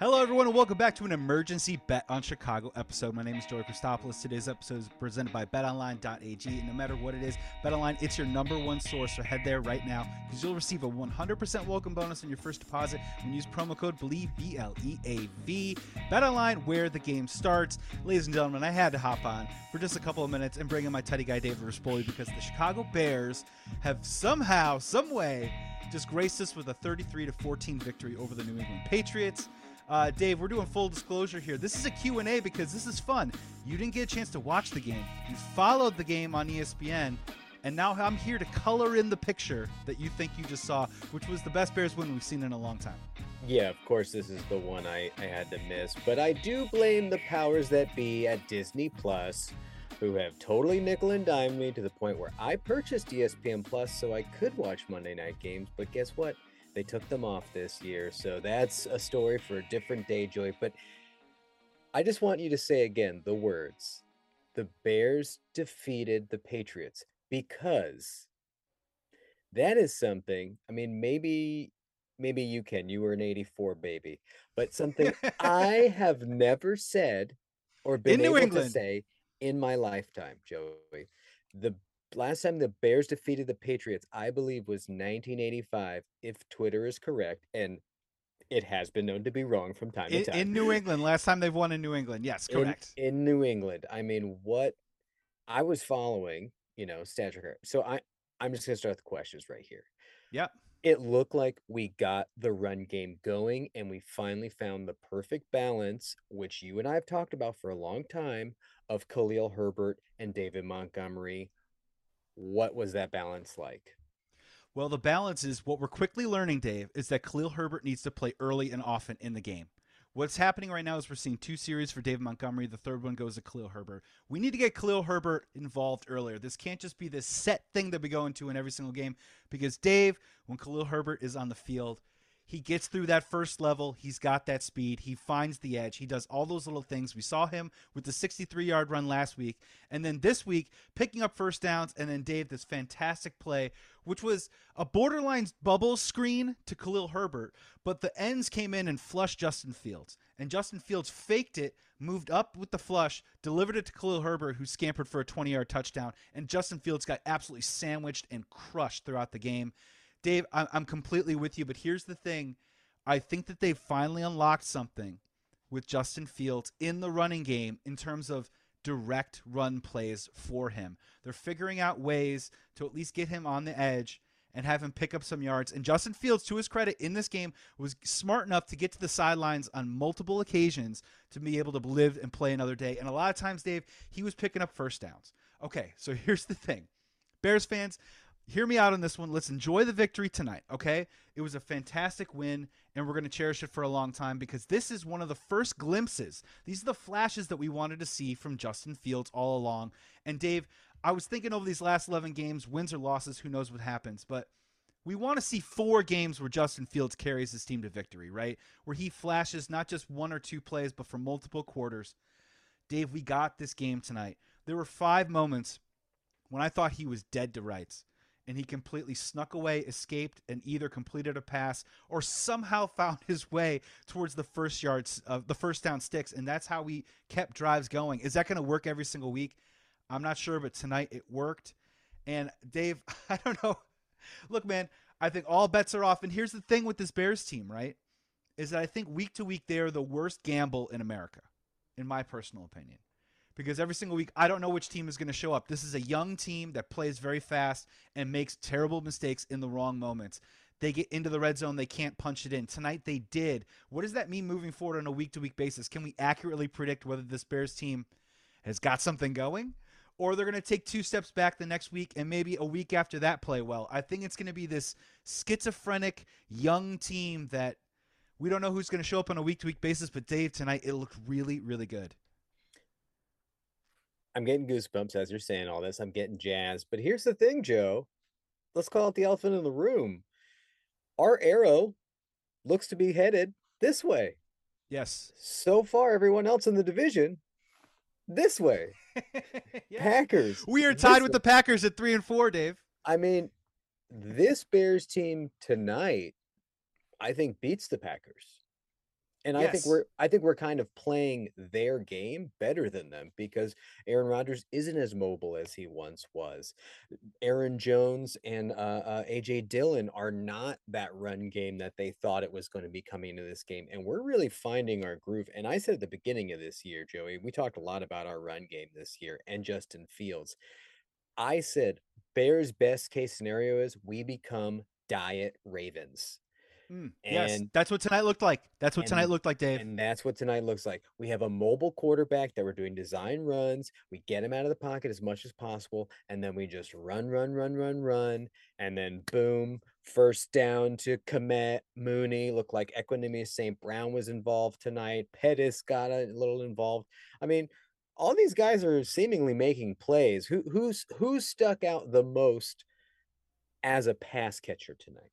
Hello, everyone, and welcome back to an emergency bet on Chicago episode. My name is Joey Christopoulos. Today's episode is presented by BetOnline.ag, and no matter what it is, BetOnline it's your number one source. So head there right now because you'll receive a 100% welcome bonus on your first deposit when you use promo code Bleav B L E A V. BetOnline, where the game starts. Ladies and gentlemen, I had to hop on for just a couple of minutes and bring in my teddy guy David Rispoli because the Chicago Bears have somehow, some way, just graced us with a 33 to 14 victory over the New England Patriots. Uh, Dave, we're doing full disclosure here. This is a Q&A because this is fun. You didn't get a chance to watch the game. You followed the game on ESPN, and now I'm here to color in the picture that you think you just saw, which was the best Bears win we've seen in a long time. Yeah, of course, this is the one I, I had to miss, but I do blame the powers that be at Disney Plus, who have totally nickel and dime me to the point where I purchased ESPN Plus so I could watch Monday night games. But guess what? They took them off this year. So that's a story for a different day, Joey. But I just want you to say again the words the Bears defeated the Patriots because that is something. I mean, maybe. Maybe you can. You were an 84 baby, but something I have never said or been In able to say in my lifetime, Joey. The last time the Bears defeated the Patriots, I believe, was 1985, if Twitter is correct, and it has been known to be wrong from time In, to time. in New England, last time they've won in New England. Yes, In- correct. In, New England, I mean, what I was following, you know, stature. So I, I'm just gonna start with the questions right here. Yep. It looked like we got the run game going, and we finally found the perfect balance, which you and I have talked about for a long time, of Khalil Herbert and David Montgomery. What was that balance like? Well, the balance is what we're quickly learning, Dave, is that Khalil Herbert needs to play early and often in the game. What's happening right now is we're seeing two series for David Montgomery. The third one goes to Khalil Herbert. We need to get Khalil Herbert involved earlier. This can't just be this set thing that we go into in every single game because Dave, when Khalil Herbert is on the field, he gets through that first level. He's got that speed. He finds the edge. He does all those little things. We saw him with the 63 yard run last week. And then this week, picking up first downs. And then, Dave, this fantastic play, which was a borderline bubble screen to Khalil Herbert, but the ends came in and flushed Justin Fields. And Justin Fields faked it, moved up with the flush, delivered it to Khalil Herbert, who scampered for a 20 yard touchdown. And Justin Fields got absolutely sandwiched and crushed throughout the game. Dave, I'm, completely with you, but here's the thing. I think that they've finally unlocked something with Justin Fields in the running game in terms of direct run plays for him. They're figuring out ways to at least get him on the edge and have him pick up some yards. And Justin Fields, to his credit, in this game was smart enough to get to the sidelines on multiple occasions to be able to live and play another day. And a lot of times, Dave, he was picking up first downs. Okay, so here's the thing. Bears fans, hear me out on this one. Let's enjoy the victory tonight, okay? It was a fantastic win, and we're going to cherish it for a long time because this is one of the first glimpses. These are the flashes that we wanted to see from Justin Fields all along. And Dave, I was thinking over these last 11 games, wins or losses, who knows what happens, but we want to see four games where Justin Fields carries his team to victory, right? Where he flashes not just one or two plays, but for multiple quarters. Dave, we got this game tonight. There were five moments when I thought he was dead to rights and he completely snuck away, escaped, and either completed a pass or somehow found his way towards the first yards of the first down sticks, and that's how we kept drives going. Is that going to work every single week? I'm not sure, but tonight it worked. And Dave, I don't know. Look, man, I think all bets are off. And here's the thing with this Bears team, right? Is that I think week to week they are the worst gamble in America, in my personal opinion because every single week I don't know which team is going to show up. This is a young team that plays very fast and makes terrible mistakes in the wrong moments. They get into the red zone, they can't punch it in. Tonight they did. What does that mean moving forward on a week to week basis? Can we accurately predict whether this Bears team has got something going? Or they're going to take two steps back the next week and maybe a week after that play well. I think it's going to be this schizophrenic young team that we don't know who's going to show up on a week to week basis. But Dave, tonight it looked really, really good. I'm getting goosebumps as you're saying all this. I'm getting jazzed. But here's the thing, Joe. Let's call it the elephant in the room. Our arrow looks to be headed this way. Yes. So far, everyone else in the division this way. Yeah. Packers. We are tied with way. the Packers at three and four, Dave. I mean, this Bears team tonight, I think beats the Packers. And I think we're I think we're kind of playing their game better than them because Aaron Rodgers isn't as mobile as he once was. Aaron Jones and uh, uh, AJ Dillon are not that run game that they thought it was going to be coming into this game, and we're really finding our groove. And I said at the beginning of this year, Joey, we talked a lot about our run game this year and Justin Fields. I said Bears' best case scenario is we become diet Ravens. Mm, yes, that's what tonight looked like. That's what tonight looked like, Dave. And that's what tonight looks like. We have a mobile quarterback that we're doing design runs. We get him out of the pocket as much as possible, and then we just run, run, run, run, run, and then boom, first down to Kmet, Mooney. Looked like Equanimeous St. Brown was involved tonight. Pettis got a little involved. I mean, all these guys are seemingly making plays. Who who's who stuck out the most as a pass catcher tonight?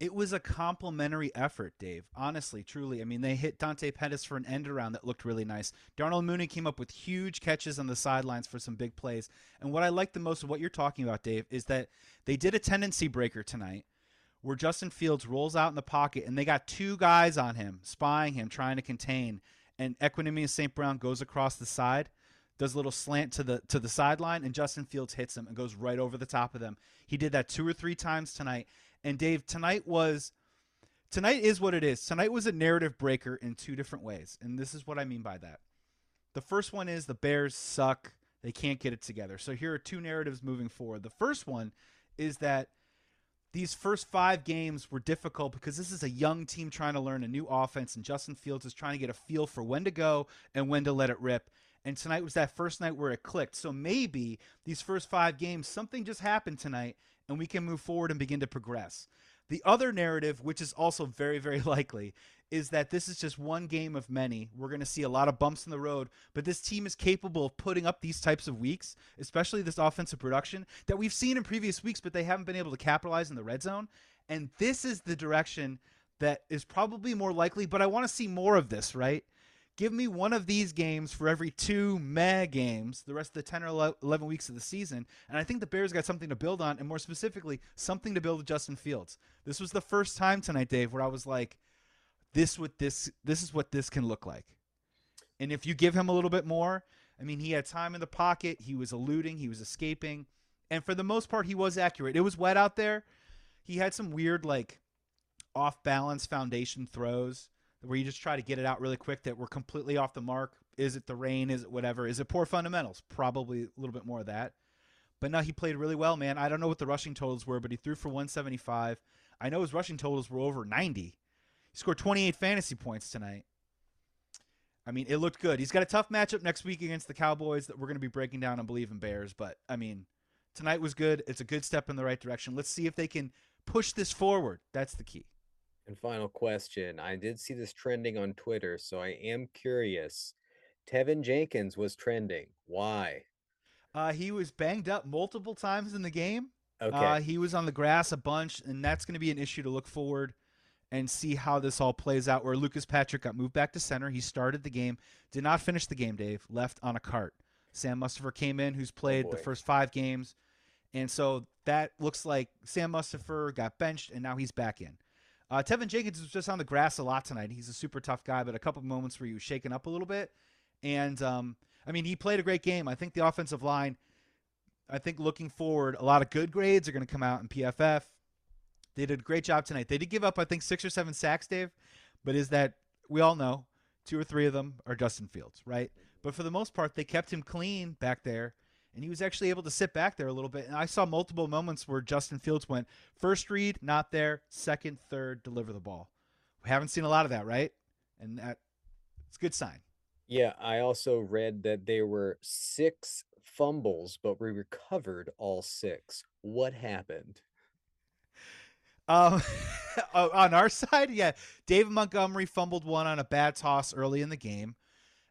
It was a complimentary effort, Dave. Honestly, truly. I mean, they hit Dante Pettis for an end around that looked really nice. Darnell Mooney came up with huge catches on the sidelines for some big plays. And what I like the most of what you're talking about, Dave, is that they did a tendency breaker tonight where Justin Fields rolls out in the pocket and they got two guys on him, spying him, trying to contain. And Equanimeous St. Brown goes across the side, does a little slant to the to the sideline, and Justin Fields hits him and goes right over the top of them. He did that two or three times tonight. And Dave, tonight was tonight is what it is. Tonight was a narrative breaker in two different ways. And this is what I mean by that. The first one is the Bears suck. They can't get it together. So here are two narratives moving forward. The first one is that these first five games were difficult because this is a young team trying to learn a new offense, and Justin Fields is trying to get a feel for when to go and when to let it rip. And tonight was that first night where it clicked. So maybe these first five games, something just happened tonight, and we can move forward and begin to progress. The other narrative, which is also very, very likely, is that this is just one game of many. We're going to see a lot of bumps in the road, but this team is capable of putting up these types of weeks, especially this offensive production that we've seen in previous weeks, but they haven't been able to capitalize in the red zone. And this is the direction that is probably more likely, but I want to see more of this, right? Give me one of these games for every two meh games the rest of the 10 or 11 weeks of the season. And I think the Bears got something to build on, and more specifically, something to build with Justin Fields. This was the first time tonight, Dave, where I was like, this what this this is what this can look like. And if you give him a little bit more, I mean, he had time in the pocket, he was eluding, he was escaping, and for the most part, he was accurate. It was wet out there. He had some weird like off balance foundation throws where you just try to get it out really quick that we're completely off the mark. Is it the rain? Is it whatever? Is it poor fundamentals? Probably a little bit more of that. But no, he played really well, man. I don't know what the rushing totals were, but he threw for 175. I know his rushing totals were over 90. He scored 28 fantasy points tonight. I mean, it looked good. He's got a tough matchup next week against the Cowboys that we're going to be breaking down and Bleav in Bears. But I mean, tonight was good. It's a good step in the right direction. Let's see if they can push this forward. That's the key. And final question. I did see this trending on Twitter, so I am curious. Teven Jenkins was trending. Why? Uh, he was banged up multiple times in the game. Okay. Uh, he was on the grass a bunch, and that's going to be an issue to look forward and see how this all plays out. Where Lucas Patrick got moved back to center, he started the game, did not finish the game. Dave left on a cart. Sam Mustipher came in, who's played the first five games, and so that looks like Sam Mustipher got benched, and now he's back in. Uh, Teven Jenkins was just on the grass a lot tonight. He's a super tough guy, but a couple moments where he was shaken up a little bit, and um, I mean he played a great game. I think the offensive line. I think looking forward, a lot of good grades are going to come out in PFF. They did a great job tonight. They did give up, I think, six or seven sacks, Dave. But is that we all know two or three of them are Justin Fields, right? But for the most part, they kept him clean back there, and he was actually able to sit back there a little bit. And I saw multiple moments where Justin Fields went first read, not there, second, third, deliver the ball. We haven't seen a lot of that, right? And that it's a good sign. Yeah, I also read that there were six fumbles, but we recovered all six. What happened? Um, on our side, yeah, David Montgomery fumbled one on a bad toss early in the game,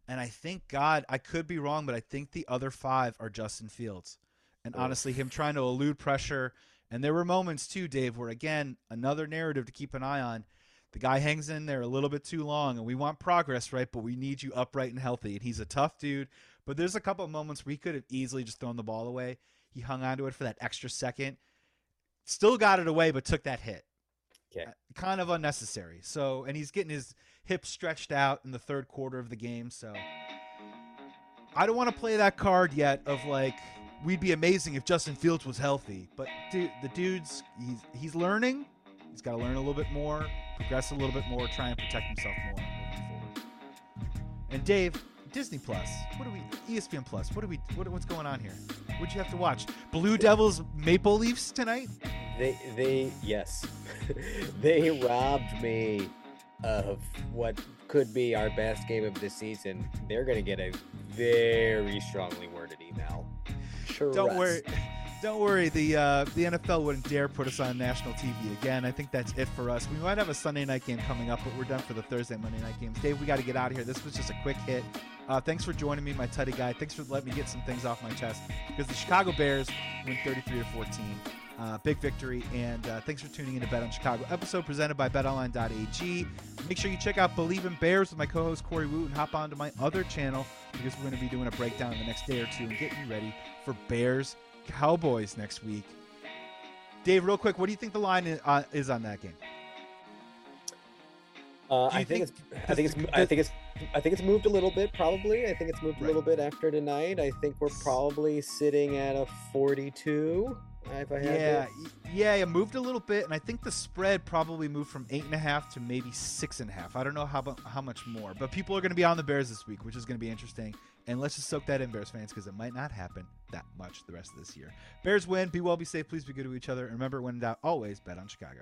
and I think God, I could be wrong, but I think the other five are Justin Fields, and honestly, him trying to elude pressure. And there were moments too, Dave, where again another narrative to keep an eye on. The guy hangs in there a little bit too long, and we want progress, right? But we need you upright and healthy. And he's a tough dude, But there's a couple of moments where he could have easily just thrown the ball away. He hung onto it for that extra second, still got it away, but took that hit. Okay. Uh, Kind of unnecessary. So, and he's getting his hips stretched out in the third quarter of the game. So, I don't want to play that card yet of like, we'd be amazing if Justin Fields was healthy. But dude, the dude's he's he's learning. He's got to learn a little bit more, progress a little bit more, try and protect himself more. And Dave, Disney Plus, what do we? ESPN Plus, what do we? What, what's going on here? What'd you have to watch? Blue Devils Maple Leafs tonight? They they yes, they robbed me of what could be our best game of the season. They're gonna get a very strongly worded email. Sure. Don't worry. Don't worry. The uh, the NFL wouldn't dare put us on national TV again. I think that's it for us. We might have a Sunday night game coming up, but we're done for the Thursday Monday night games. Dave, we got to get out of here. This was just a quick hit. Uh, thanks for joining me, my tutty guy. Thanks for letting me get some things off my chest because the Chicago Bears win 33 to 14. Uh, big victory, and uh, thanks for tuning in to Bet on Chicago. Episode presented by BetOnline.ag. Make sure you check out Bleav in Bears with my co-host Corey Woot and hop on to my other channel because we're going to be doing a breakdown in the next day or two and getting you ready for Bears Cowboys next week. Dave, real quick, what do you think the line is, uh, is on that game? Uh, I think, think- it's. I think it's. I think it's. I think it's moved a little bit. Probably. I think it's moved a little bit after tonight. I think we're probably sitting at a forty-two. If I had Yeah, y- yeah, it moved a little bit, and I think the spread probably moved from eight and a half to maybe six and a half. I don't know how how much more, but people are going to be on the Bears this week, which is going to be interesting. And let's just soak that in, Bears fans, because it might not happen that much the rest of this year. Bears win. Be well, be safe. Please be good to each other. And remember, when in doubt, always bet on Chicago.